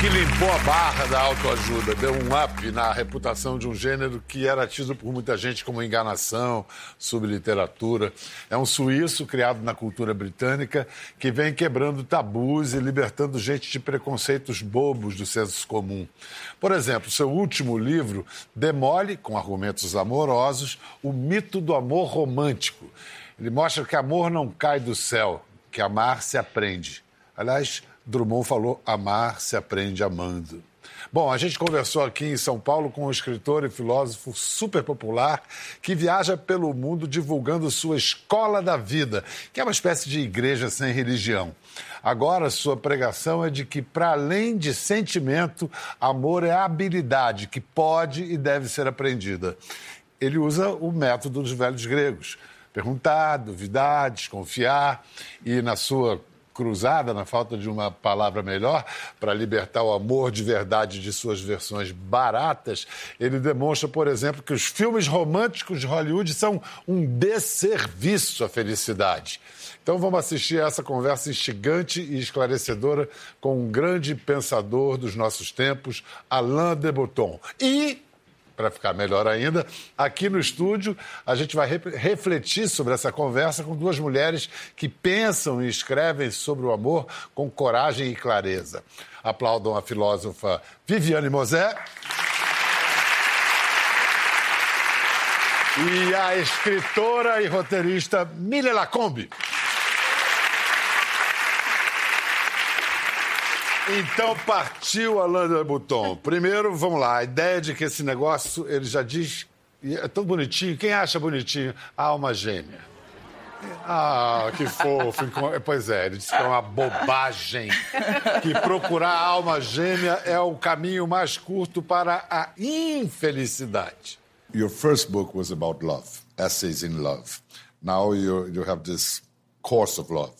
que limpou a barra da autoajuda, deu um up na reputação de um gênero que era tido por muita gente como enganação sobre literatura. É um suíço criado na cultura britânica que vem quebrando tabus e libertando gente de preconceitos bobos do senso comum. Por exemplo, seu último livro demole, com argumentos amorosos, o mito do amor romântico. Ele mostra que amor não cai do céu, que amar se aprende. Aliás, Drummond falou: amar se aprende amando. Bom, a gente conversou aqui em São Paulo com um escritor e filósofo super popular que viaja pelo mundo divulgando sua escola da vida, que é uma espécie de igreja sem religião. Agora, sua pregação é de que, para além de sentimento, amor é habilidade que pode e deve ser aprendida. Ele usa o método dos velhos gregos: perguntar, duvidar, desconfiar, e na sua cruzada, na falta de uma palavra melhor, para libertar o amor de verdade de suas versões baratas, ele demonstra, por exemplo, que os filmes românticos de Hollywood são um desserviço à felicidade. Então vamos assistir a essa conversa instigante e esclarecedora com um grande pensador dos nossos tempos, Alain de Botton. E para ficar melhor ainda, aqui no estúdio a gente vai re refletir sobre essa conversa com duas mulheres que pensam e escrevem sobre o amor com coragem e clareza. Aplaudam a filósofa Viviane Mosé. E a escritora e roteirista Mila Lacombe. Então partiu Alain de Botton. Primeiro, vamos lá, a ideia de que esse negócio, ele já diz, é tão bonitinho, quem acha bonitinho? A alma gêmea. Ah, que fofo. Pois é, ele disse que é uma bobagem. Que procurar a alma gêmea é o caminho mais curto para a infelicidade. Your first book was about love, essays in love. Now you, you have this course of love.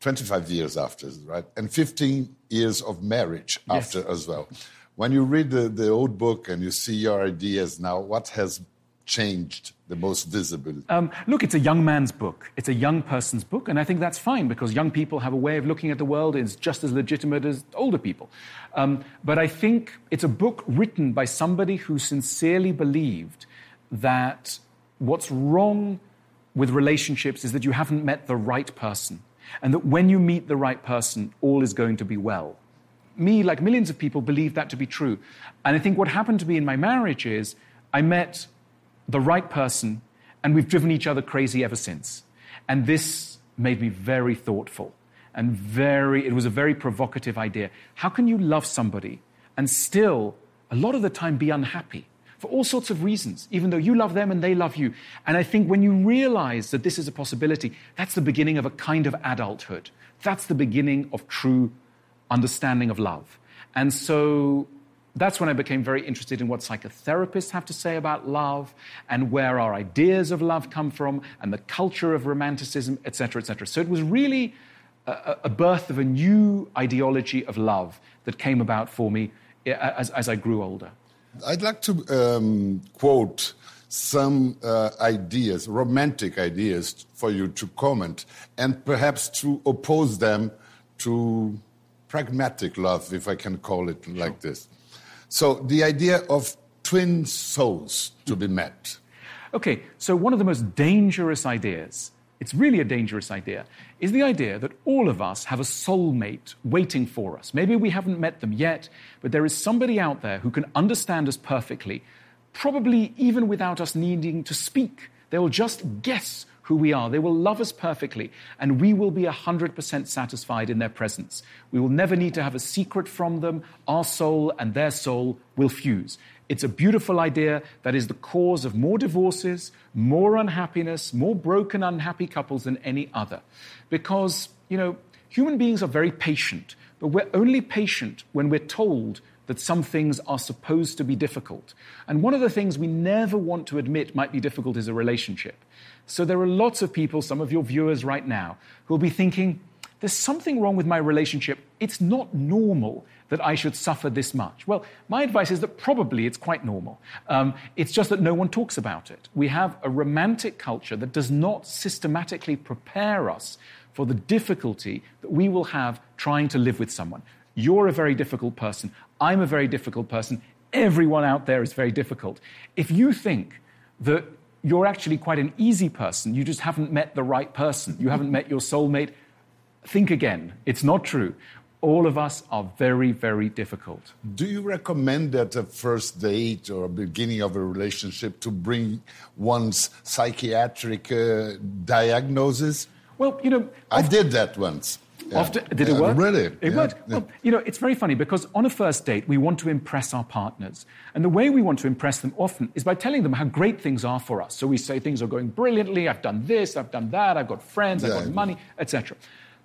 25 years after, right? And 15 years of marriage yes. after as well. When you read the, the old book and you see your ideas now, what has changed the most visibly? Um, look, it's a young man's book. It's a young person's book, and I think that's fine because young people have a way of looking at the world is just as legitimate as older people. Um, but I think it's a book written by somebody who sincerely believed that what's wrong with relationships is that you haven't met the right person and that when you meet the right person, all is going to be well. Me, like millions of people, believe that to be true. And I think what happened to me in my marriage is I met the right person, and we've driven each other crazy ever since. And this made me very thoughtful and very, it was a very provocative idea. How can you love somebody and still, a lot of the time, be unhappy? For all sorts of reasons, even though you love them and they love you. And I think when you realize that this is a possibility, that's the beginning of a kind of adulthood. That's the beginning of true understanding of love. And so that's when I became very interested in what psychotherapists have to say about love and where our ideas of love come from and the culture of romanticism, etc., etc. So it was really a, a, birth of a new ideology of love that came about for me eh, as, as I grew older. I'd like to um, quote some uh, ideas, romantic ideas, for you to comment and perhaps to oppose them to pragmatic love, if I can call it like this. So, the idea of twin souls to be met. Okay, so one of the most dangerous ideas it's really a dangerous idea, is the idea that all of us have a soulmate waiting for us. Maybe we haven't met them yet, but there is somebody out there who can understand us perfectly, probably even without us needing to speak. They will just guess who we are. They will love us perfectly, and we will be 100% satisfied in their presence. We will never need to have a secret from them. Our soul and their soul will fuse. It's a beautiful idea that is the cause of more divorces, more unhappiness, more broken, unhappy couples than any other. Because, you know, human beings are very patient, but we're only patient when we're told that some things are supposed to be difficult. And one of the things we never want to admit might be difficult is a relationship. So there are lots of people, some of your viewers right now, who will be thinking, there's something wrong with my relationship. It's not normal that I should suffer this much? Well, my advice is that probably it's quite normal. Um, it's just that no one talks about it. We have a romantic culture that does not systematically prepare us for the difficulty that we will have trying to live with someone. You're a very difficult person. I'm a very difficult person. Everyone out there is very difficult. If you think that you're actually quite an easy person, you just haven't met the right person, you haven't met your soulmate, think again. It's not true. All of us are very, very difficult. Do you recommend at a first date or beginning of a relationship to bring one's psychiatric uh, diagnosis? Well, you know, I did that once. Yeah. Often, did it work? really? It yeah. worked. Well, you know, it's very funny because on a first date, we want to impress our partners. And the way we want to impress them often is by telling them how great things are for us. So we say things are going brilliantly, I've done this, I've done that, I've got friends, I've got money, etc.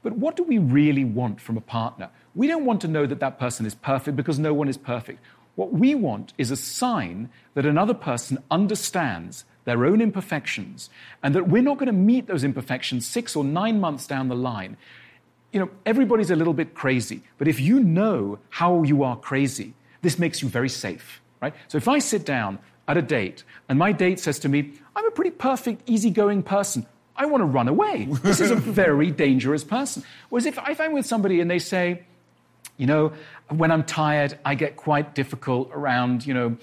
But what do we really want from a partner? We don't want to know that that person is perfect because no one is perfect. What we want is a sign that another person understands their own imperfections and that we're not going to meet those imperfections six or nine months down the line you know, everybody's a little bit crazy, but if you know how you are crazy, this makes you very safe, right? So if I sit down at a date and my date says to me, I'm a pretty perfect, easygoing person, I want to run away. This is a very dangerous person. Whereas if, if I'm with somebody and they say, you know, when I'm tired, I get quite difficult around, you know,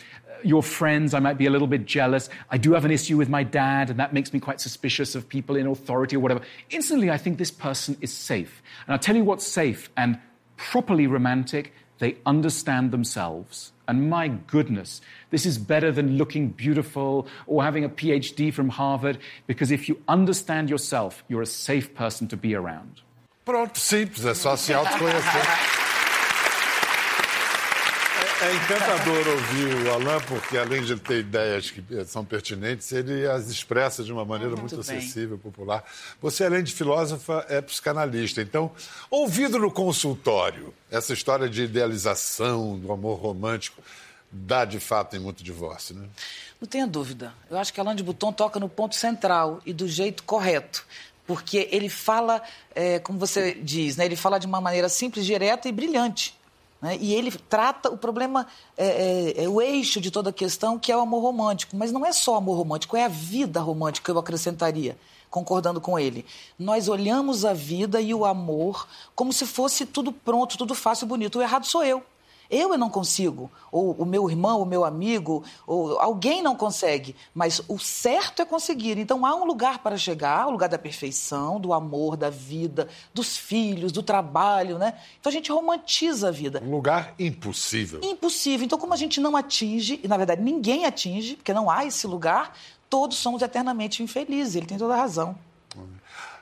your friends, I might be a little bit jealous. I do have an issue with my dad, and that makes me quite suspicious of people in authority or whatever. Instantly, I think this person is safe. And I'll tell you what's safe and properly romantic they understand themselves. And my goodness, this is better than looking beautiful or having a PhD from Harvard, because if you understand yourself, you're a safe person to be around. Pronto, simples, é só se autoconhecer. É encantador ouvir o Alain, porque além de ele ter ideias que são pertinentes, ele as expressa de uma maneira muito, muito acessível, popular. Você, além de filósofa, é psicanalista. Então, ouvido no consultório, essa história de idealização, do amor romântico, dá de fato em muito divórcio, né? Não tenha dúvida. Eu acho que Alain de Botton toca no ponto central e do jeito correto porque ele fala, é, como você diz, né, ele fala de uma maneira simples, direta e brilhante. Né? E ele trata o problema, é, é, é, o eixo de toda a questão, que é o amor romântico. Mas não é só amor romântico, é a vida romântica, eu acrescentaria, concordando com ele. Nós olhamos a vida e o amor como se fosse tudo pronto, tudo fácil e bonito. O errado sou eu. Eu, não consigo, ou o meu irmão, o meu amigo, ou alguém não consegue, mas o certo é conseguir. Então há um lugar para chegar, o lugar da perfeição, do amor, da vida, dos filhos, do trabalho, né? Então a gente romantiza a vida. Um lugar impossível. Impossível. Então como a gente não atinge, e na verdade ninguém atinge, porque não há esse lugar, todos somos eternamente infelizes. Ele tem toda a razão.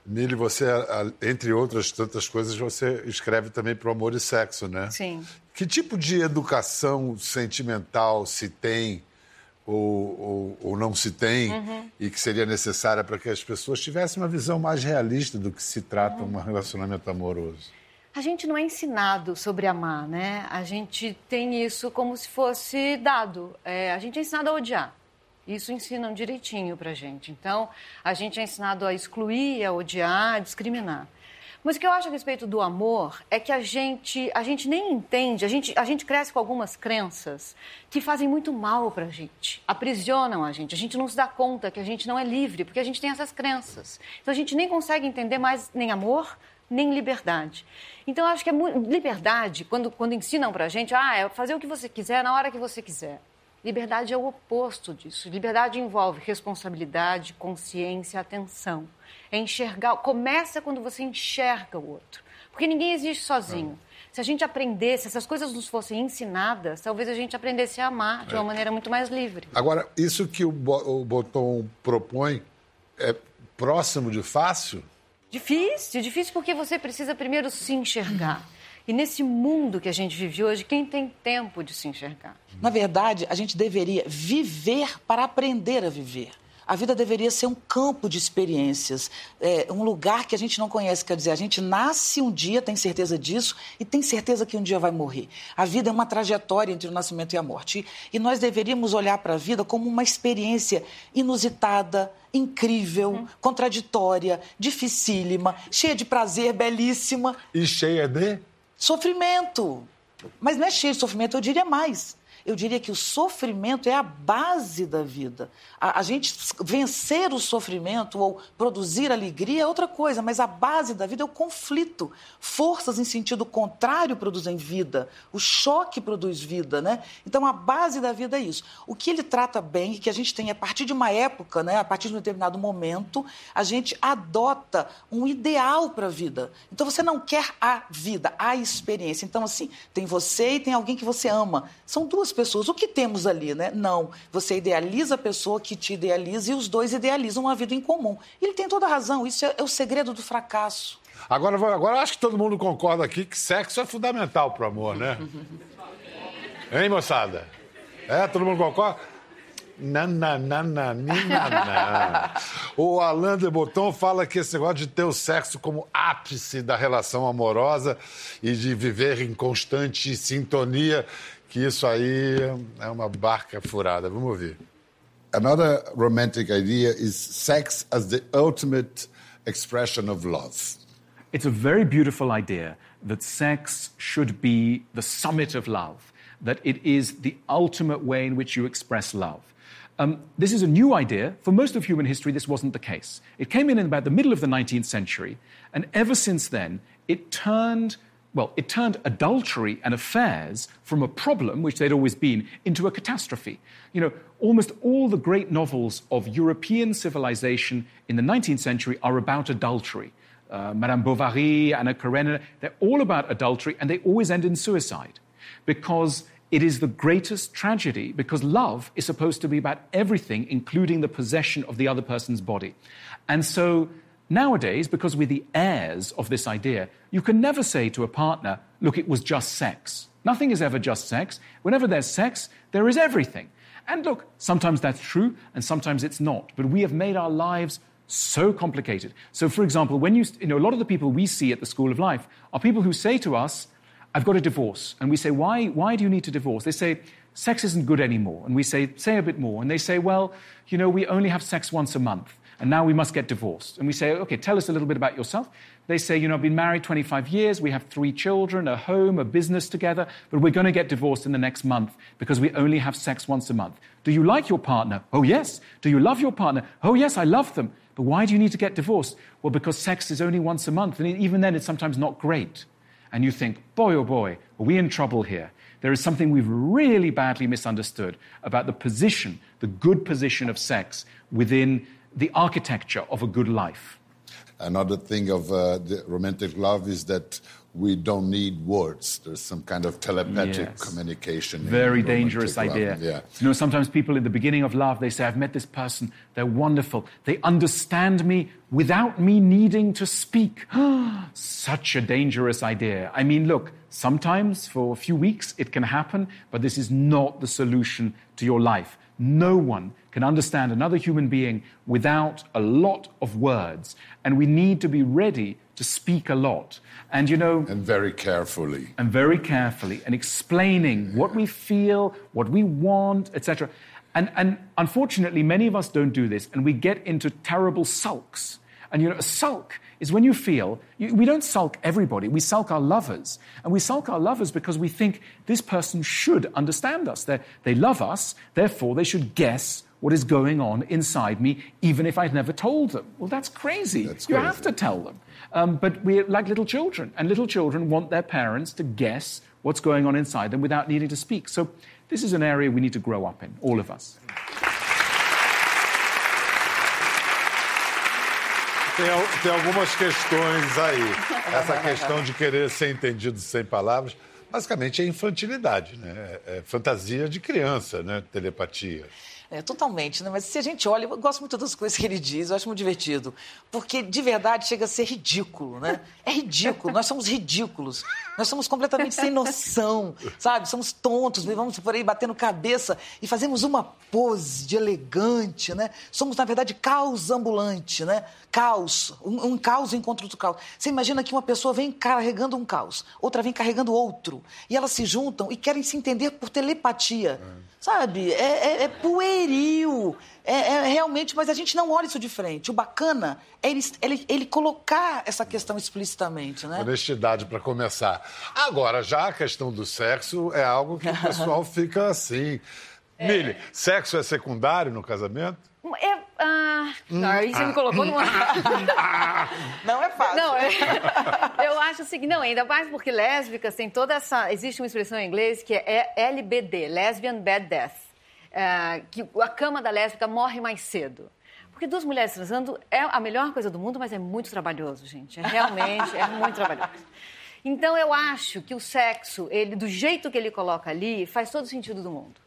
Mili, você, entre outras tantas coisas, você escreve também para o amor e sexo, né? Sim. Que tipo de educação sentimental se tem ou, ou, ou não se tem uhum. e que seria necessária para que as pessoas tivessem uma visão mais realista do que se trata uhum. um relacionamento amoroso? A gente não é ensinado sobre amar, né? A gente tem isso como se fosse dado. É, a gente é ensinado a odiar. Isso ensinam direitinho para gente. Então, a gente é ensinado a excluir, a odiar, a discriminar. Mas o que eu acho a respeito do amor é que a gente, a gente nem entende, a gente, a gente cresce com algumas crenças que fazem muito mal para a gente, aprisionam a gente. A gente não se dá conta que a gente não é livre, porque a gente tem essas crenças. Então a gente nem consegue entender mais nem amor, nem liberdade. Então eu acho que é muito, liberdade, quando, quando ensinam para a gente, ah, é fazer o que você quiser na hora que você quiser. Liberdade é o oposto disso. Liberdade envolve responsabilidade, consciência, atenção. É enxergar. Começa quando você enxerga o outro. Porque ninguém existe sozinho. É. Se a gente aprendesse, se essas coisas nos fossem ensinadas, talvez a gente aprendesse a amar de uma é. maneira muito mais livre. Agora, isso que o, o Boton propõe é próximo de fácil? Difícil, difícil porque você precisa primeiro se enxergar. E nesse mundo que a gente vive hoje, quem tem tempo de se enxergar? Na verdade, a gente deveria viver para aprender a viver. A vida deveria ser um campo de experiências, é, um lugar que a gente não conhece. Quer dizer, a gente nasce um dia, tem certeza disso, e tem certeza que um dia vai morrer. A vida é uma trajetória entre o nascimento e a morte. E, e nós deveríamos olhar para a vida como uma experiência inusitada, incrível, hum. contraditória, dificílima, cheia de prazer, belíssima. E cheia de? Sofrimento. Mas não é cheio de sofrimento, eu diria mais. Eu diria que o sofrimento é a base da vida. A, a gente vencer o sofrimento ou produzir alegria é outra coisa, mas a base da vida é o conflito. Forças em sentido contrário produzem vida, o choque produz vida, né? Então a base da vida é isso. O que ele trata bem e que a gente tem a partir de uma época, né, a partir de um determinado momento, a gente adota um ideal para a vida. Então você não quer a vida, a experiência. Então assim, tem você e tem alguém que você ama. São duas pessoas. O que temos ali, né? Não. Você idealiza a pessoa que te idealiza e os dois idealizam uma vida em comum. Ele tem toda a razão. Isso é, é o segredo do fracasso. Agora, agora acho que todo mundo concorda aqui que sexo é fundamental para o amor, né? hein, moçada? É, todo mundo concorda? Nananana, o Alain de Botton fala que esse negócio de ter o sexo como ápice da relação amorosa e de viver em constante sintonia, que isso aí é uma barca furada. Vamos ouvir. Another romantic idea is sex as the ultimate expression of love. It's a very beautiful idea that sex should be the summit of love, that it is the ultimate way in which you express love. Um, this is a new idea. For most of human history, this wasn't the case. It came in in about the middle of the 19th century, and ever since then, it turned well, it turned adultery and affairs from a problem, which they'd always been, into a catastrophe. You know, almost all the great novels of European civilization in the 19th century are about adultery. Uh, Madame Bovary, Anna Karenina, they're all about adultery, and they always end in suicide because it is the greatest tragedy because love is supposed to be about everything, including the possession of the other person's body. And so nowadays, because we're the heirs of this idea, you can never say to a partner, look, it was just sex. Nothing is ever just sex. Whenever there's sex, there is everything. And look, sometimes that's true and sometimes it's not. But we have made our lives so complicated. So, for example, when you, you know, a lot of the people we see at the School of Life are people who say to us, I've got a divorce. And we say, why, why do you need to divorce? They say, sex isn't good anymore. And we say, say a bit more. And they say, well, you know, we only have sex once a month. And now we must get divorced. And we say, okay, tell us a little bit about yourself. They say, you know, I've been married 25 years, we have three children, a home, a business together, but we're going to get divorced in the next month because we only have sex once a month. Do you like your partner? Oh, yes. Do you love your partner? Oh, yes, I love them. But why do you need to get divorced? Well, because sex is only once a month, and even then it's sometimes not great and you think, boy, oh boy, are we in trouble here? There is something we've really badly misunderstood about the position, the good position of sex within the architecture of a good life. Another thing of uh, the romantic love is that we don't need words. There's some kind of telepathic Yes. communication. Very dangerous love. idea. Yeah. You know, sometimes people in the beginning of love, they say, I've met this person, they're wonderful. They understand me without me needing to speak. Such a dangerous idea. I mean, look, sometimes for a few weeks it can happen, but this is not the solution to your life. No one can understand another human being without a lot of words. And we need to be ready to speak a lot. And you know, And very carefully. and very carefully and explaining what we feel, what we want, etc. And, and unfortunately, many of us don't do this, and we get into terrible sulks. And you know, a sulk is when you feel, you, we don't sulk everybody, we sulk our lovers. And we sulk our lovers because we think this person should understand us. They, they love us, therefore, they should guess what is going on inside me, even if I've never told them. Well, that's crazy. That's you crazy. have to tell them. Um, but we're like little children, and little children want their parents to guess what's going on inside them without needing to speak. So, this is an area we need to grow up in, all of us. Tem, al- tem algumas questões aí. Essa questão de querer ser entendido sem palavras, basicamente é infantilidade, né? É é fantasia de criança, né? Telepatia. É, totalmente, né? Mas se a gente olha, eu gosto muito das coisas que ele diz, eu acho muito divertido. Porque, de verdade, chega a ser ridículo, né? É ridículo, nós somos ridículos. Nós somos completamente sem noção, sabe? Somos tontos, vamos por aí batendo cabeça e fazemos uma pose de elegante, né? Somos, na verdade, caos ambulante, né? Caos, um, um caos encontra outro caos. Você imagina que uma pessoa vem carregando um caos, outra vem carregando outro, e elas se juntam e querem se entender por telepatia. Sabe? É, é, é pueril. É, é, realmente, mas a gente não olha isso de frente. O bacana é ele, ele, ele colocar essa questão explicitamente, né? Honestidade para começar. Agora, já a questão do sexo é algo que o pessoal fica assim. É. Mili, sexo é secundário no casamento? É, ah, não, aí você me colocou numa. não é fácil. Não, é... eu acho o seguinte, não, ainda mais porque lésbicas tem toda essa. Existe uma expressão em inglês que é LBD, Lesbian Bad Death, é, que a cama da lésbica morre mais cedo. Porque duas mulheres transando é a melhor coisa do mundo, mas é muito trabalhoso, gente. É realmente, é muito trabalhoso. Então eu acho que o sexo, ele, do jeito que ele coloca ali, faz todo sentido do mundo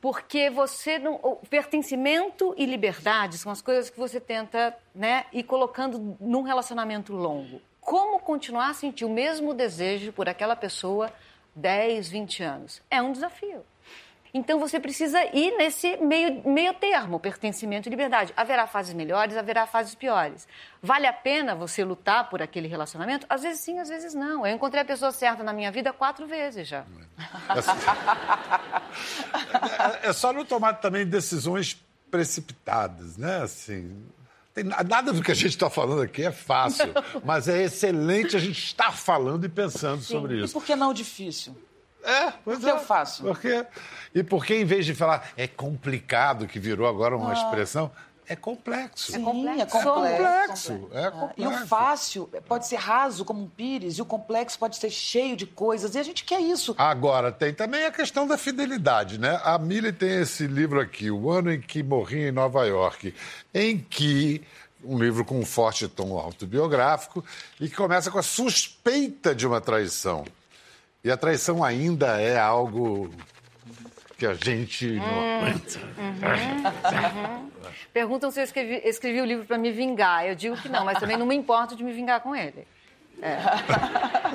porque você não, o pertencimento e liberdade são as coisas que você tenta, né, ir colocando num relacionamento longo. Como continuar a sentir o mesmo desejo por aquela pessoa 10, 20 anos? É um desafio. Então você precisa ir nesse meio, meio termo, pertencimento e liberdade. Haverá fases melhores, haverá fases piores. Vale a pena você lutar por aquele relacionamento? Às vezes sim, às vezes não. Eu encontrei a pessoa certa na minha vida quatro vezes já. É, é só não tomar também decisões precipitadas, né? Assim, tem, nada do que a gente está falando aqui é fácil, mas é excelente a gente estar falando e pensando Sim. sobre isso. E por que não difícil? É, pois Porque é. eu faço. Porque, e porque em vez de falar é complicado, que virou agora uma ah. expressão, é complexo. Sim, é complexo. É complexo. É complexo. E o fácil pode ser raso como um pires, e o complexo pode ser cheio de coisas, e a gente quer isso. Agora, tem também a questão da fidelidade, né? A Millie tem esse livro aqui, O Ano em que Morri em Nova York, em que um livro com um forte tom autobiográfico e que começa com a suspeita de uma traição. E a traição ainda é algo que a gente não hum, aguenta. Uhum, uhum. Perguntam se eu escrevi, escrevi o livro para me vingar. Eu digo que não, mas também não me importo de me vingar com ele. É.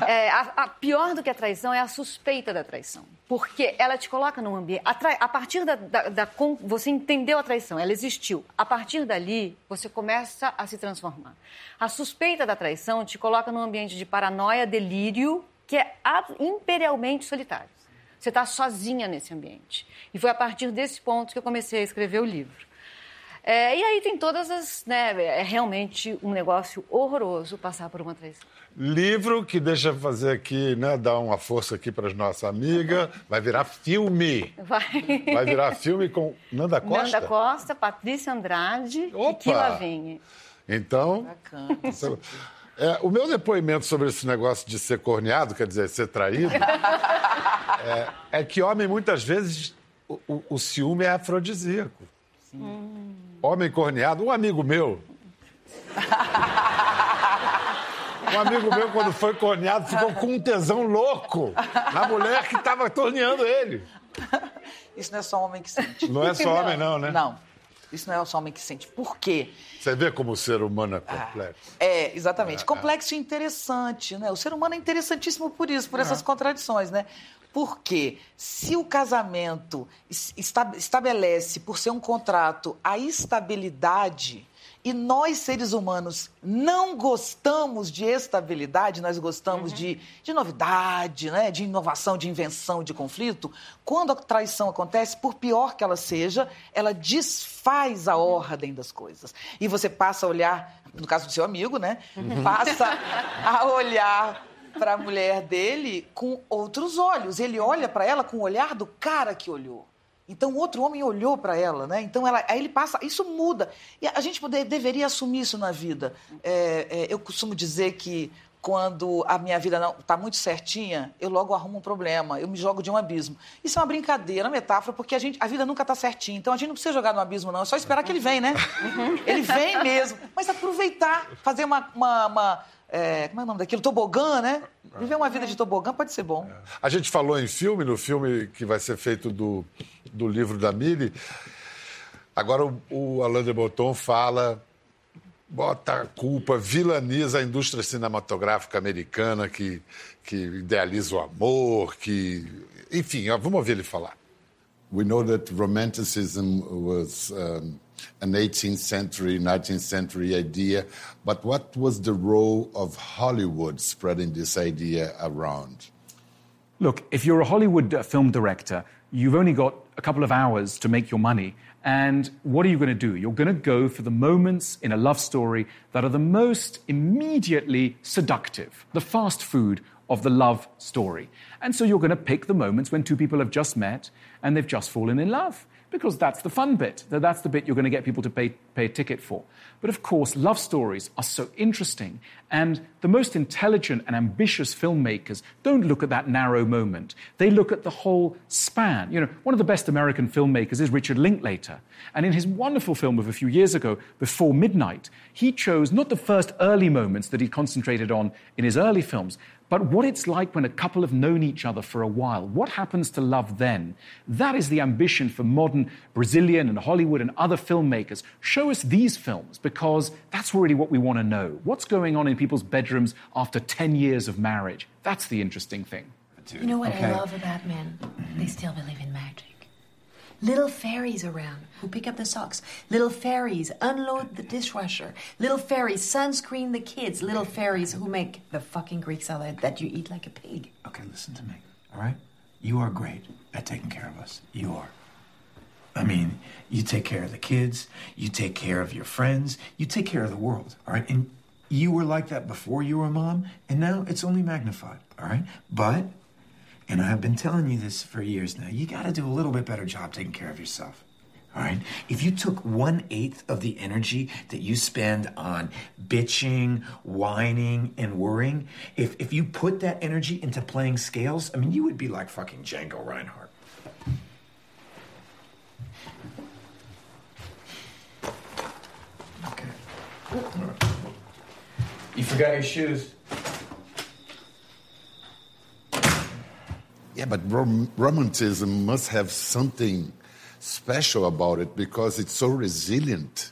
É, a, a, pior do que a traição é a suspeita da traição. Porque ela te coloca num ambiente. A, a partir da, da, da, Você entendeu a traição, ela existiu. A partir dali, você começa a se transformar. A suspeita da traição te coloca num ambiente de paranoia, delírio que é imperialmente solitário. Você está sozinha nesse ambiente. E foi a partir desse ponto que eu comecei a escrever o livro. É, e aí tem todas as. Né, é realmente um negócio horroroso passar por uma traição. Livro que deixa eu fazer aqui, né, dar uma força aqui para as nossas amigas. Vai virar filme. Vai. Vai virar filme com Nanda Costa. Nanda Costa, Patrícia Andrade Opa. e Kila Vinhe. Então. Bacana. É, o meu depoimento sobre esse negócio de ser corneado, quer dizer, ser traído, é, é, que homem, muitas vezes, o, o, o ciúme é afrodisíaco. Sim. Homem corneado, um amigo meu. Um amigo meu, quando foi corneado, ficou com um tesão louco na mulher que estava torneando ele. Isso não é só homem que sente. Não é só homem, não, né? Não. Isso não é só homem que sente. Por quê? Você vê como o ser humano é ah, complexo. Ah, é, exatamente. É, complexo é. e interessante, né? O ser humano é interessantíssimo por isso, por essas é. contradições, né? Porque se o casamento estabelece, por ser um contrato, a estabilidade e nós, seres humanos, não gostamos de estabilidade, nós gostamos uhum. de, de novidade, né? de inovação, de invenção, de conflito. Quando a traição acontece, por pior que ela seja, ela desfaz a ordem das coisas. E você passa a olhar, no caso do seu amigo, né? Uhum. Passa a olhar para a mulher dele com outros olhos. Ele olha para ela com o olhar do cara que olhou. Então, outro homem olhou para ela, né? Então, ela, aí ele passa. Isso muda. E a gente poder, deveria assumir isso na vida. É, é, eu costumo dizer que quando a minha vida não está muito certinha, eu logo arrumo um problema, eu me jogo de um abismo. Isso é uma brincadeira, uma metáfora, porque a, gente, a vida nunca está certinha. Então a gente não precisa jogar no abismo, não. É só esperar que ele vem, né? Ele vem mesmo. Mas aproveitar, fazer uma, uma, uma é, como é o nome daquilo? Tobogã, né? Viver uma vida de tobogã pode ser bom. A gente falou em filme, no filme que vai ser feito do, do livro da Mili. Agora o, o Alain de Botton fala, bota a culpa, vilaniza a indústria cinematográfica americana que, que idealiza o amor, que. Enfim, vamos ouvir ele falar. We know that romanticism was. Um... an 18th century, 19th century idea. But what was the role of Hollywood spreading this idea around? Look, if you're a Hollywood uh, film director, you've only got a couple of hours to make your money. And what are you going to do? You're going to go for the moments in a love story that are the most immediately seductive, the fast food of the love story. And so you're going to pick the moments when two people have just met and they've just fallen in love because that's the fun bit. That's the bit you're going to get people to pay, pay a ticket for. But of course, love stories are so interesting, and the most intelligent and ambitious filmmakers don't look at that narrow moment. They look at the whole span. You know, one of the best American filmmakers is Richard Linklater, and in his wonderful film of a few years ago, Before Midnight, he chose not the first early moments that he concentrated on in his early films, but what it's like when a couple have known each other for a while. What happens to love then? That is the ambition for modern Brazilian and Hollywood and other filmmakers. Show us these films because that's really what we want to know. What's going on in people's bedrooms after 10 years of marriage? That's the interesting thing. You know what okay. I love about men? They still believe in magic. Little fairies around who pick up the socks. Little fairies unload the dishwasher. Little fairies sunscreen the kids. Little fairies who make the fucking Greek salad that you eat like a pig. Okay, listen to me, all right? You are great at taking care of us. You are. I mean, you take care of the kids, you take care of your friends, you take care of the world, all right? And you were like that before you were a mom, and now it's only magnified, all right? But and I've been telling you this for years now. You got to do a little bit better job taking care of yourself. All right? If you took one eighth of the energy that you spend on bitching, whining, and worrying, if, if you put that energy into playing scales, I mean, you would be like fucking Django Reinhardt. Okay. You forgot your shoes. Yeah, but rom- romanticism must have something special about it because it's so resilient.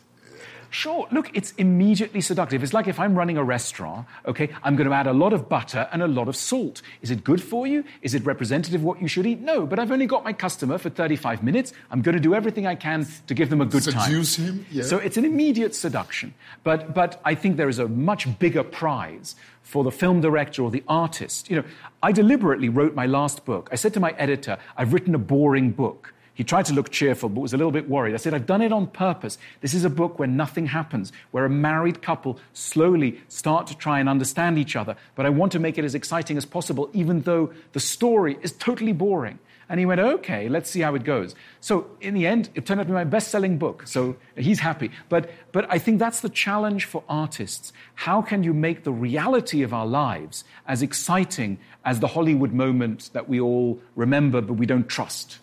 Sure. Look, it's immediately seductive. It's like if I'm running a restaurant, okay, I'm going to add a lot of butter and a lot of salt. Is it good for you? Is it representative of what you should eat? No, but I've only got my customer for 35 minutes. I'm going to do everything I can to give them a good Seduce time. Seduce him? Yeah. So it's an immediate seduction. But, but I think there is a much bigger prize for the film director or the artist. You know, I deliberately wrote my last book. I said to my editor, I've written a boring book. He tried to look cheerful, but was a little bit worried. I said, I've done it on purpose. This is a book where nothing happens, where a married couple slowly start to try and understand each other. But I want to make it as exciting as possible, even though the story is totally boring. And he went, okay, let's see how it goes. So in the end, it turned out to be my best selling book. So he's happy. But, but I think that's the challenge for artists. How can you make the reality of our lives as exciting as the Hollywood moment that we all remember but we don't trust?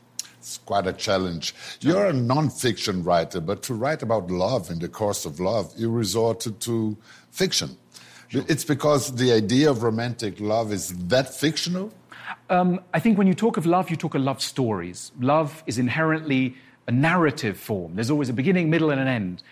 It's quite a challenge. You're a nonfiction writer, but to write about love in the course of love, you resorted to fiction. It's because the idea of romantic love is that fictional? Um, I think when you talk of love, you talk of love stories. Love is inherently a narrative form. There's always a beginning, middle, and an end.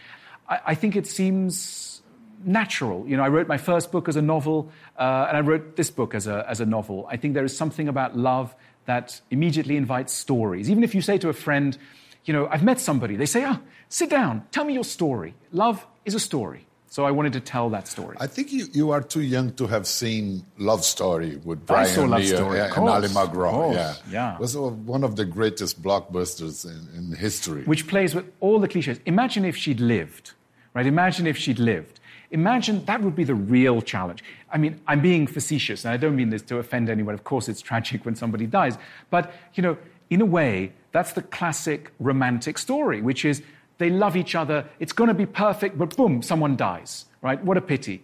I, I think it seems natural. You know, I wrote my first book as a novel, uh, and I wrote this book as a, as a novel. I think there is something about love that immediately invites stories. Even if you say to a friend, you know, I've met somebody, they say, oh, sit down, tell me your story. Love is a story. So I wanted to tell that story. I think you, you are too young to have seen Love Story with Brian Love Story, and, and Ali MacGraw. Yeah, yeah. It was one of the greatest blockbusters in, in history. Which plays with all the cliches. Imagine if she'd lived, right? Imagine if she'd lived. Imagine that would be the real challenge. I mean, I'm being facetious, and I don't mean this to offend anyone. Of course, it's tragic when somebody dies. But, you know, in a way, that's the classic romantic story, which is they love each other, it's going to be perfect, but boom, someone dies, right? What a pity.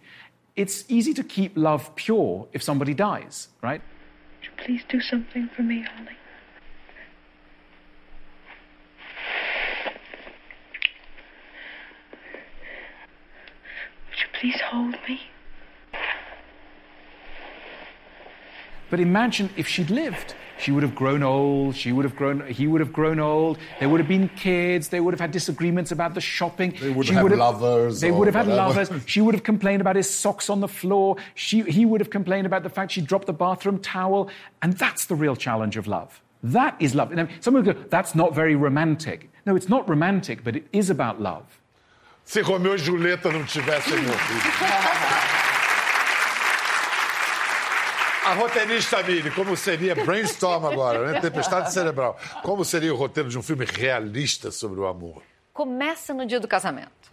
It's easy to keep love pure if somebody dies, right? Would you please do something for me, Holly? You please hold me? But imagine if she'd lived. She would have grown old, she would have grown, he would have grown old, there would have been kids, they would have had disagreements about the shopping. They would she have would have, lovers. They would have had lovers. She would have complained about his socks on the floor. She, he would have complained about the fact she dropped the bathroom towel. And that's the real challenge of love. That is love. And someone would go, that's not very romantic. No, it's not romantic, but it is about love. Se Romeu e Julieta não tivessem morrido. A roteirista Miri, como seria brainstorm agora, né? Tempestade cerebral. Como seria o roteiro de um filme realista sobre o amor? Começa no dia do casamento.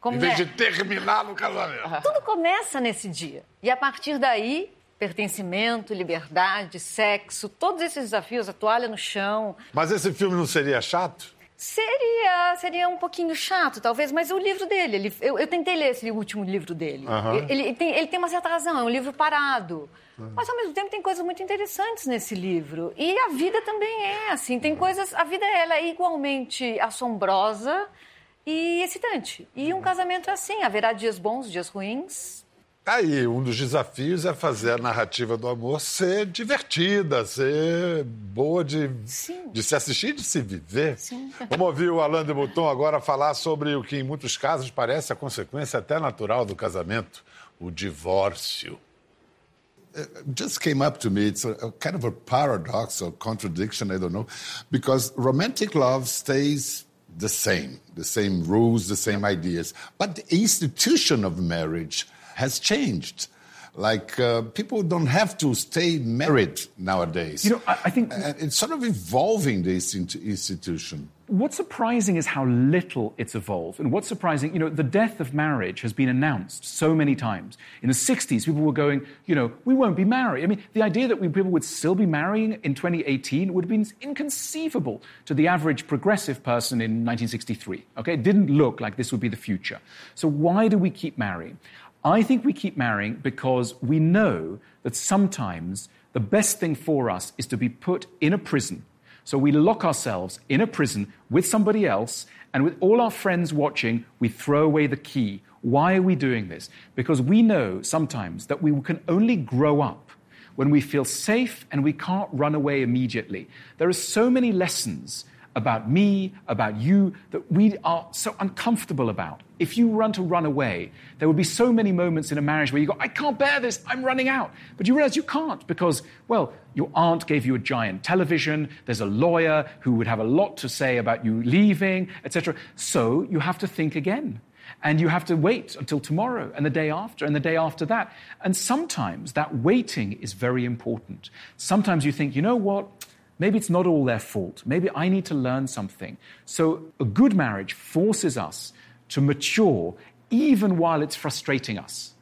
Come... Em vez de terminar no casamento. Tudo começa nesse dia. E a partir daí, pertencimento, liberdade, sexo, todos esses desafios, a toalha no chão. Mas esse filme não seria chato? Seria, seria um pouquinho chato, talvez, mas o livro dele, ele, eu, eu, tentei ler esse último livro dele. Uhum. Ele, ele, tem, ele tem uma certa razão, é um livro parado. Uhum. Mas ao mesmo tempo tem coisas muito interessantes nesse livro. E a vida também é assim, tem coisas. A vida ela é igualmente assombrosa e excitante. E um casamento é assim, haverá dias bons, dias ruins, Aí, um dos desafios é fazer a narrativa do amor ser divertida, ser boa de, de se assistir de se viver. Sim. Vamos ouvir o Alain de Botton agora falar sobre o que, em muitos casos, parece a consequência até natural do casamento, o divórcio. It just came up to me. It's a, a kind of a paradox or contradiction, I don't know, because romantic love stays the same, the same rules, the same ideas. But the institution of marriage has changed. Like uh, people don't have to stay married nowadays. You know, I, I think and it's sort of evolving this institution. What's surprising is how little it's evolved. And what's surprising, you know, the death of marriage has been announced so many times. In the 60s, people were going, you know, we won't be married. I mean, the idea that we, people would still be marrying in 2018 would have been inconceivable to the average progressive person in 1963. Okay? It didn't look like this would be the future. So why do we keep marrying? I think we keep marrying because we know that sometimes the best thing for us is to be put in a prison. So we lock ourselves in a prison with somebody else, and with all our friends watching, we throw away the key. Why are we doing this? Because we know sometimes that we can only grow up when we feel safe and we can't run away immediately. There are so many lessons about me, about you, that we are so uncomfortable about. If you run to run away, there would be so many moments in a marriage where you go, I can't bear this, I'm running out. But you realize you can't because, well, your aunt gave you a giant television, there's a lawyer who would have a lot to say about you leaving, etc. So you have to think again. And you have to wait until tomorrow and the day after and the day after that. And sometimes that waiting is very important. Sometimes you think, you know what? Maybe it's not all their fault. Maybe I need to learn something. So, a good marriage forces us to mature even while it's frustrating us.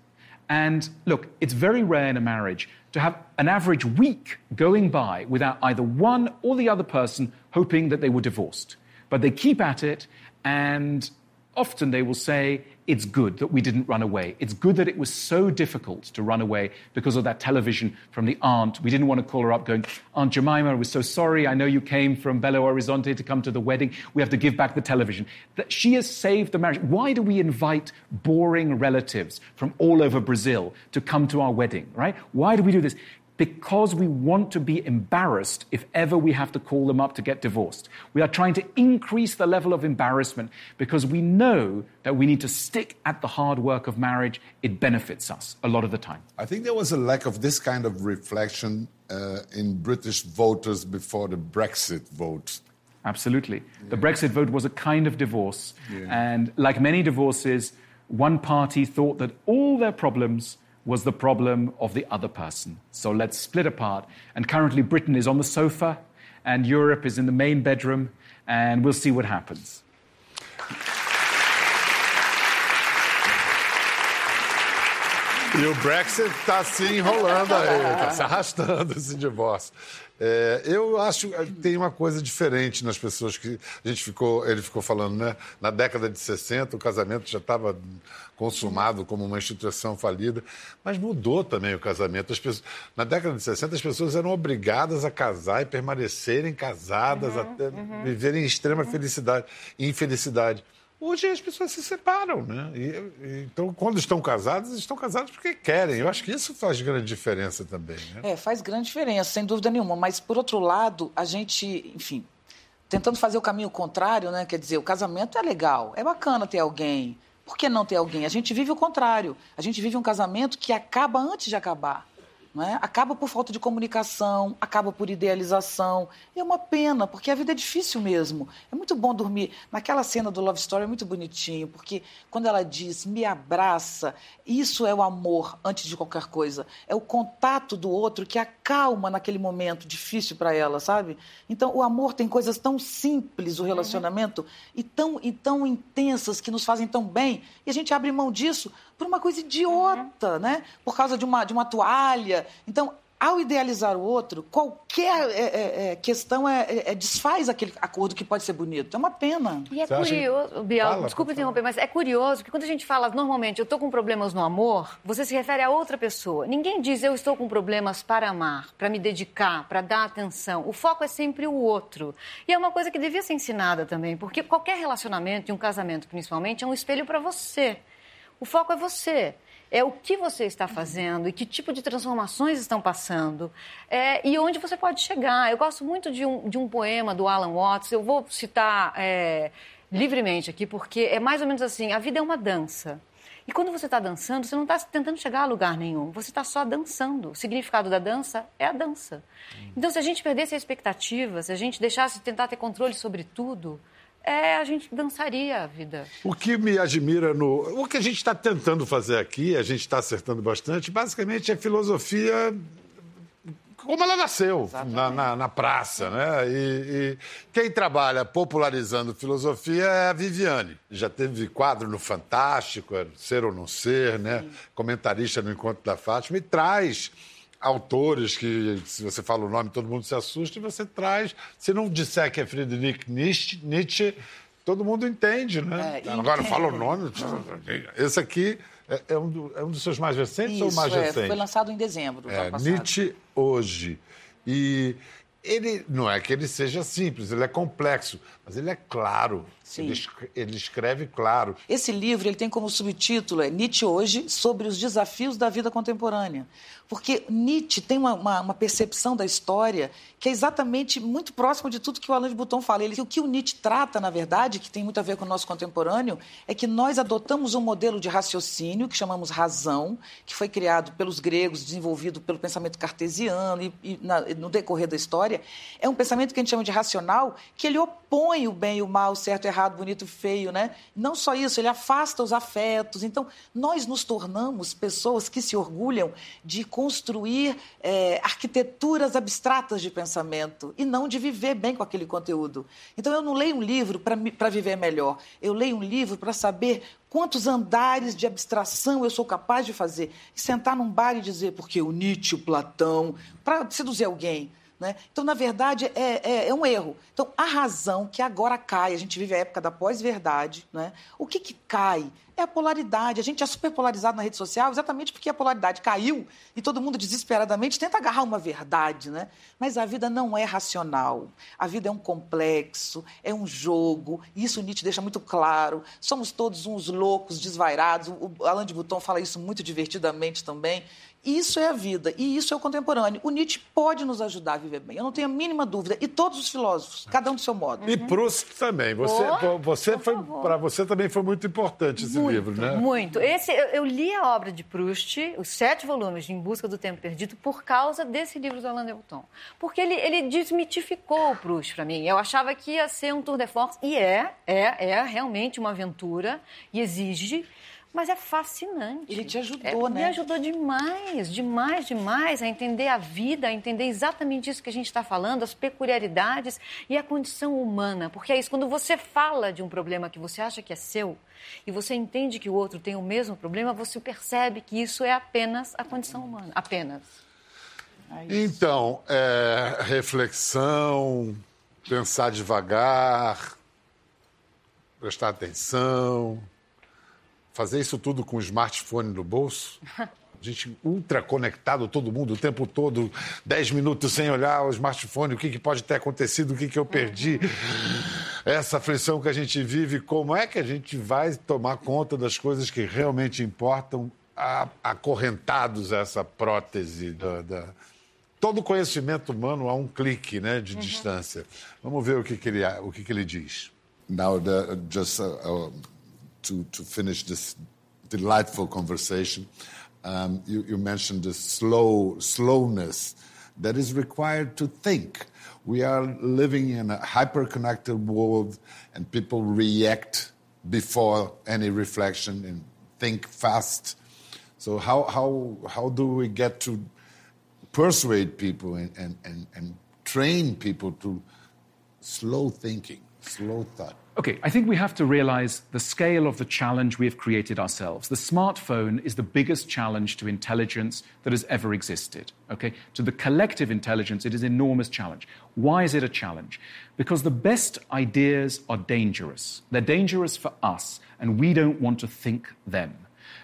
And look, it's very rare in a marriage to have an average week going by without either one or the other person hoping that they were divorced. But they keep at it, and often they will say, it's good that we didn't run away. It's good that it was so difficult to run away because of that television from the aunt. We didn't want to call her up going, Aunt Jemima, we're so sorry. I know you came from Belo Horizonte to come to the wedding. We have to give back the television. That she has saved the marriage. Why do we invite boring relatives from all over Brazil to come to our wedding, right? Why do we do this? Because we want to be embarrassed if ever we have to call them up to get divorced. We are trying to increase the level of embarrassment because we know that we need to stick at the hard work of marriage. It benefits us a lot of the time. I think there was a lack of this kind of reflection uh, in British voters before the Brexit vote. Absolutely. Yeah. The Brexit vote was a kind of divorce. Yeah. And like many divorces, one party thought that all their problems was the problem of the other person. So let's split apart. And currently, Britain is on the sofa, and Europe is in the main bedroom, and we'll see what happens. E o Brexit está se enrolando aí, está se arrastando esse divórcio. É, eu acho que tem uma coisa diferente nas pessoas que a gente ficou, ele ficou falando, né? Na década de 60, o casamento já estava consumado como uma instituição falida, mas mudou também o casamento. As pessoas, na década de 60, as pessoas eram obrigadas a casar e permanecerem casadas, uhum, até uhum. viverem em extrema uhum. felicidade e infelicidade. Hoje as pessoas se separam, né? E, então, quando estão casadas, estão casadas porque querem. Eu acho que isso faz grande diferença também. Né? É, faz grande diferença, sem dúvida nenhuma. Mas, por outro lado, a gente, enfim, tentando fazer o caminho contrário, né? Quer dizer, o casamento é legal, é bacana ter alguém. Por que não ter alguém? A gente vive o contrário. A gente vive um casamento que acaba antes de acabar. Não é? Acaba por falta de comunicação, acaba por idealização. E é uma pena, porque a vida é difícil mesmo. É muito bom dormir. Naquela cena do Love Story é muito bonitinho, porque quando ela diz me abraça, isso é o amor antes de qualquer coisa. É o contato do outro que acalma naquele momento difícil para ela, sabe? Então, o amor tem coisas tão simples, o relacionamento, uhum. e, tão, e tão intensas que nos fazem tão bem, e a gente abre mão disso por uma coisa idiota, uhum. né? Por causa de uma, de uma toalha. Então, ao idealizar o outro, qualquer é, é, é questão é, é, é, desfaz aquele acordo que pode ser bonito. É uma pena. E é Você curioso, Biel, fala, desculpa interromper, mas é curioso que quando a gente fala normalmente, eu estou com problemas no amor, você se refere a outra pessoa. Ninguém diz eu estou com problemas para amar, para me dedicar, para dar atenção. O foco é sempre o outro. E é uma coisa que devia ser ensinada também, porque qualquer relacionamento, e um casamento principalmente, é um espelho para você. O foco é você é o que você está fazendo e que tipo de transformações estão passando é, e onde você pode chegar. Eu gosto muito de um, de um poema do Alan Watts, eu vou citar é, livremente aqui, porque é mais ou menos assim: a vida é uma dança. E quando você está dançando, você não está tentando chegar a lugar nenhum, você está só dançando. O significado da dança é a dança. Então, se a gente perdesse a expectativa, se a gente deixasse de tentar ter controle sobre tudo, é, a gente dançaria a vida. O que me admira no. O que a gente está tentando fazer aqui, a gente está acertando bastante, basicamente é filosofia como ela nasceu, na, na, na, praça, né? E, e, quem trabalha popularizando filosofia é a Viviane. Já teve quadro no Fantástico, é Ser ou Não Ser, né? Sim. Comentarista no Encontro da Fátima, e traz autores que, se você fala o nome, todo mundo se assusta, e você traz. Se não disser que é Friedrich Nietzsche, todo mundo entende, né? É, Agora entendo. fala o nome. Esse aqui é, é, um, do, é um dos seus mais recentes Isso, ou mais é, recente? Foi lançado em dezembro. É, Nietzsche hoje. E ele não é que ele seja simples, ele é complexo, mas ele é claro. Ele, ele, escreve claro. Esse livro ele tem como subtítulo é Nietzsche hoje sobre os desafios da vida contemporânea. Porque Nietzsche tem uma, uma, uma, percepção da história que é exatamente muito próxima de tudo que o Alain de Botton fala. Ele, o que o Nietzsche trata, na verdade, que tem muito a ver com o nosso contemporâneo, é que nós adotamos um modelo de raciocínio que chamamos razão, que foi criado pelos gregos, desenvolvido pelo pensamento cartesiano e, e na, no decorrer da história. É um pensamento que a gente chama de racional, que ele opõe o bem e o mal, certo errado, bonito e feio, né? Não só isso, ele afasta os afetos. Então, nós nos tornamos pessoas que se orgulham de construir é, arquiteturas abstratas de pensamento e não de viver bem com aquele conteúdo. Então, eu não leio um livro para viver melhor, eu leio um livro para saber quantos andares de abstração eu sou capaz de fazer. E sentar num bar e dizer, porque o Nietzsche, o Platão, para seduzir alguém. Né? Então, na verdade, é, é, é, um erro. Então, a razão que agora cai, a gente vive a época da pós-verdade, né? o que, que cai? É a polaridade. A gente é super polarizado na rede social exatamente porque a polaridade caiu e todo mundo desesperadamente tenta agarrar uma verdade. Né? Mas a vida não é racional. A vida é um complexo, é um jogo. Isso Nietzsche deixa muito claro. Somos todos uns loucos, desvairados. O Alain de Botton fala isso muito divertidamente também. Isso é a vida e isso é o contemporâneo. O Nietzsche pode nos ajudar a viver bem, eu não tenho a mínima dúvida. E todos os filósofos, cada um do seu modo. E Proust também. Você, oh, você foi para você também foi muito importante esse muito, livro, né? Muito. Esse eu, eu, li a obra de Proust, os sete volumes de Em Busca do Tempo Perdido, por causa desse livro do Alain de Botton. Porque ele, ele desmitificou o Proust para mim. Eu achava que ia ser um tour de force e é, é, é realmente uma aventura e exige mas é fascinante. Ele te ajudou, é, né? Me ajudou demais, demais, demais a entender a vida, a entender exatamente isso que a gente está falando, as peculiaridades e a condição humana. Porque é isso, quando você fala de um problema que você acha que é seu e você entende que o outro tem o mesmo problema, você percebe que isso é apenas a condição humana. Apenas. É então, é, reflexão, pensar devagar, prestar atenção fazer isso tudo com o smartphone no bolso. A gente ultra conectado, todo mundo, o tempo todo, 10 minutos sem olhar o smartphone, o que, que pode ter acontecido, o que, que eu perdi. Essa aflição que a gente vive, como é que a gente vai tomar conta das coisas que realmente importam, acorrentados a essa prótese da, da... todo conhecimento humano a um clique né, de uhum. distância. Vamos ver o que, que, ele, o que, que ele diz. Now, the, just uh, uh to, to finish this delightful conversation, Um, you, you mentioned the slow slowness that is required to think. We are living in a hyper-connected world, and people react before any reflection and think fast. So how how how do we get to persuade people and, and, and, and train people to slow thinking, slow thought? Okay, I think we have to realize the scale of the challenge we have created ourselves. The smartphone is the biggest challenge to intelligence that has ever existed. Okay, to the collective intelligence, it is an enormous challenge. Why is it a challenge? Because the best ideas are dangerous. They're dangerous for us, and we don't want to think them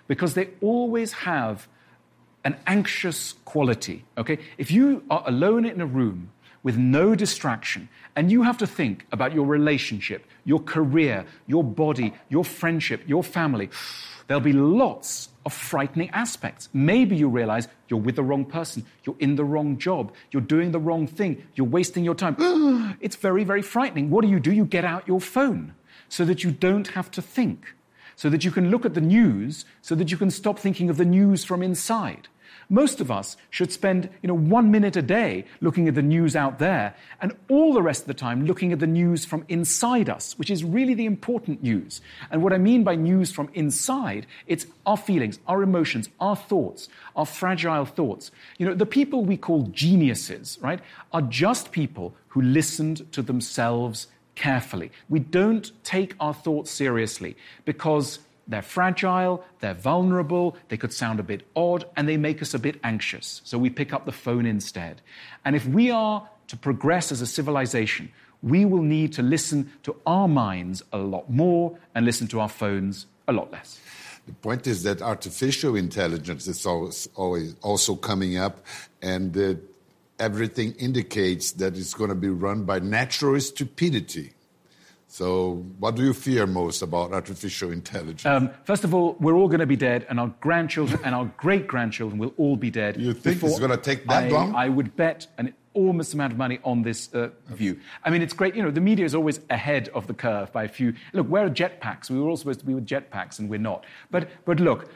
because they always have an anxious quality. Okay, if you are alone in a room with no distraction, and you have to think about your relationship, your career, your body, your friendship, your family, there'll be lots of frightening aspects. Maybe you realize you're with the wrong person, you're in the wrong job, you're doing the wrong thing, you're wasting your time. it's very, very frightening. What do you do? You get out your phone so that you don't have to think, so that you can look at the news, so that you can stop thinking of the news from inside. Most of us should spend, you know, one minute a day looking at the news out there and all the rest of the time looking at the news from inside us, which is really the important news. And what I mean by news from inside, it's our feelings, our emotions, our thoughts, our fragile thoughts. You know, the people we call geniuses, right, are just people who listened to themselves carefully. We don't take our thoughts seriously because they're fragile, they're vulnerable, they could sound a bit odd, and they make us a bit anxious. So we pick up the phone instead. And if we are to progress as a civilization, we will need to listen to our minds a lot more and listen to our phones a lot less. The point is that artificial intelligence is always, always also coming up, and uh, everything indicates that it's going to be run by natural stupidity. So, what do you fear most about artificial intelligence? Um, first of all, we're all going to be dead, and our grandchildren and our great grandchildren will all be dead. You think it's going to take that I, long? I would bet an enormous amount of money on this uh, view. I mean, it's great. You know, the media is always ahead of the curve by a few. Look, where are jetpacks? We were all supposed to be with jetpacks, and we're not. But, but look,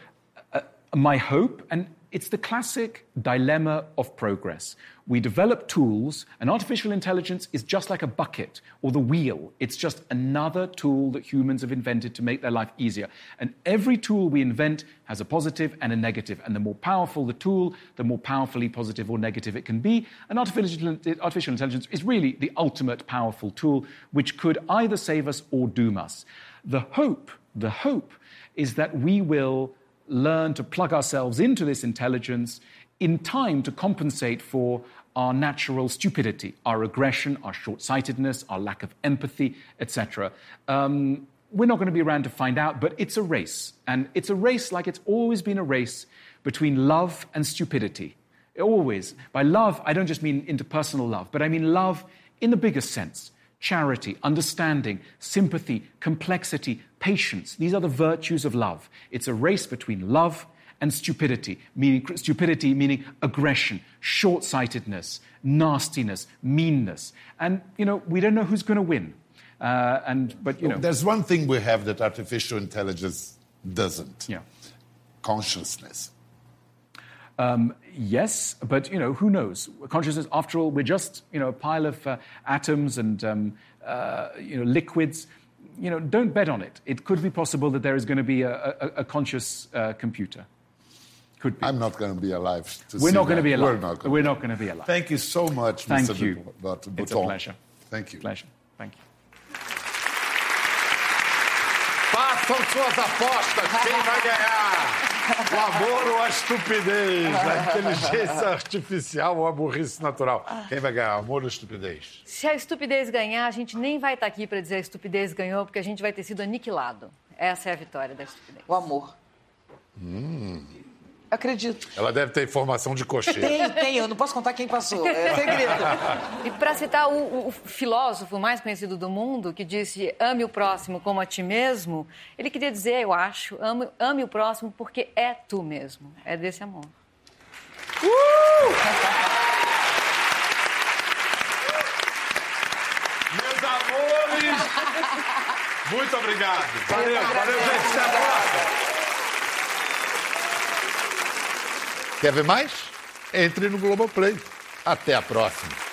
uh, my hope, and it's the classic dilemma of progress. We develop tools, and artificial intelligence is just like a bucket or the wheel. It's just another tool that humans have invented to make their life easier. And every tool we invent has a positive and a negative. And the more powerful the tool, the more powerfully positive or negative it can be. And artificial, artificial intelligence is really the ultimate powerful tool, which could either save us or doom us. The hope, the hope is that we will learn to plug ourselves into this intelligence in time to compensate for our natural stupidity, our aggression, our short sightedness, our lack of empathy, etc. Um, we're not going to be around to find out, but it's a race. And it's a race like it's always been a race between love and stupidity. Always. By love, I don't just mean interpersonal love, but I mean love in the biggest sense charity, understanding, sympathy, complexity, patience. These are the virtues of love. It's a race between love and stupidity, meaning stupidity meaning aggression, short-sightedness, nastiness, meanness. And you know, we don't know who's going to win. Uh, and but you know, there's one thing we have that artificial intelligence doesn't. Yeah. Consciousness. Um, yes, but you know, who knows? Consciousness, after all, we're just you know a pile of uh, atoms and um, uh, you know liquids. You know, don't bet on it. It could be possible that there is going to be a, a, a conscious uh, computer. Could be. I'm not going to be alive. To we're not going to be alive. We're not going, we're not going to be alive. Thank you so much, Thank Mr. you. Botton. It's a pleasure. Thank you. Pleasure. Thank you. Façam suas apostas. Quem vai ganhar? O amor ou a estupidez? A inteligência artificial ou a burrice natural? Quem vai ganhar, amor ou estupidez? Se a estupidez ganhar, a gente nem vai estar aqui para dizer a estupidez ganhou, porque a gente vai ter sido aniquilado. Essa é a vitória da estupidez. O amor. Hum. Acredito. Ela deve ter informação de cocheiro. Tem, tem. Eu não posso contar quem passou. É segredo. E para citar o, o, filósofo mais conhecido do mundo, que disse ame o próximo como a ti mesmo, ele queria dizer, eu acho, ame, ame o próximo porque é tu mesmo. É desse amor. Uh! Meus amores, muito obrigado. Valeu, valeu, gente. Até a próxima. Quer ver mais? Entre no Globoplay. Até a próxima.